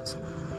episodes.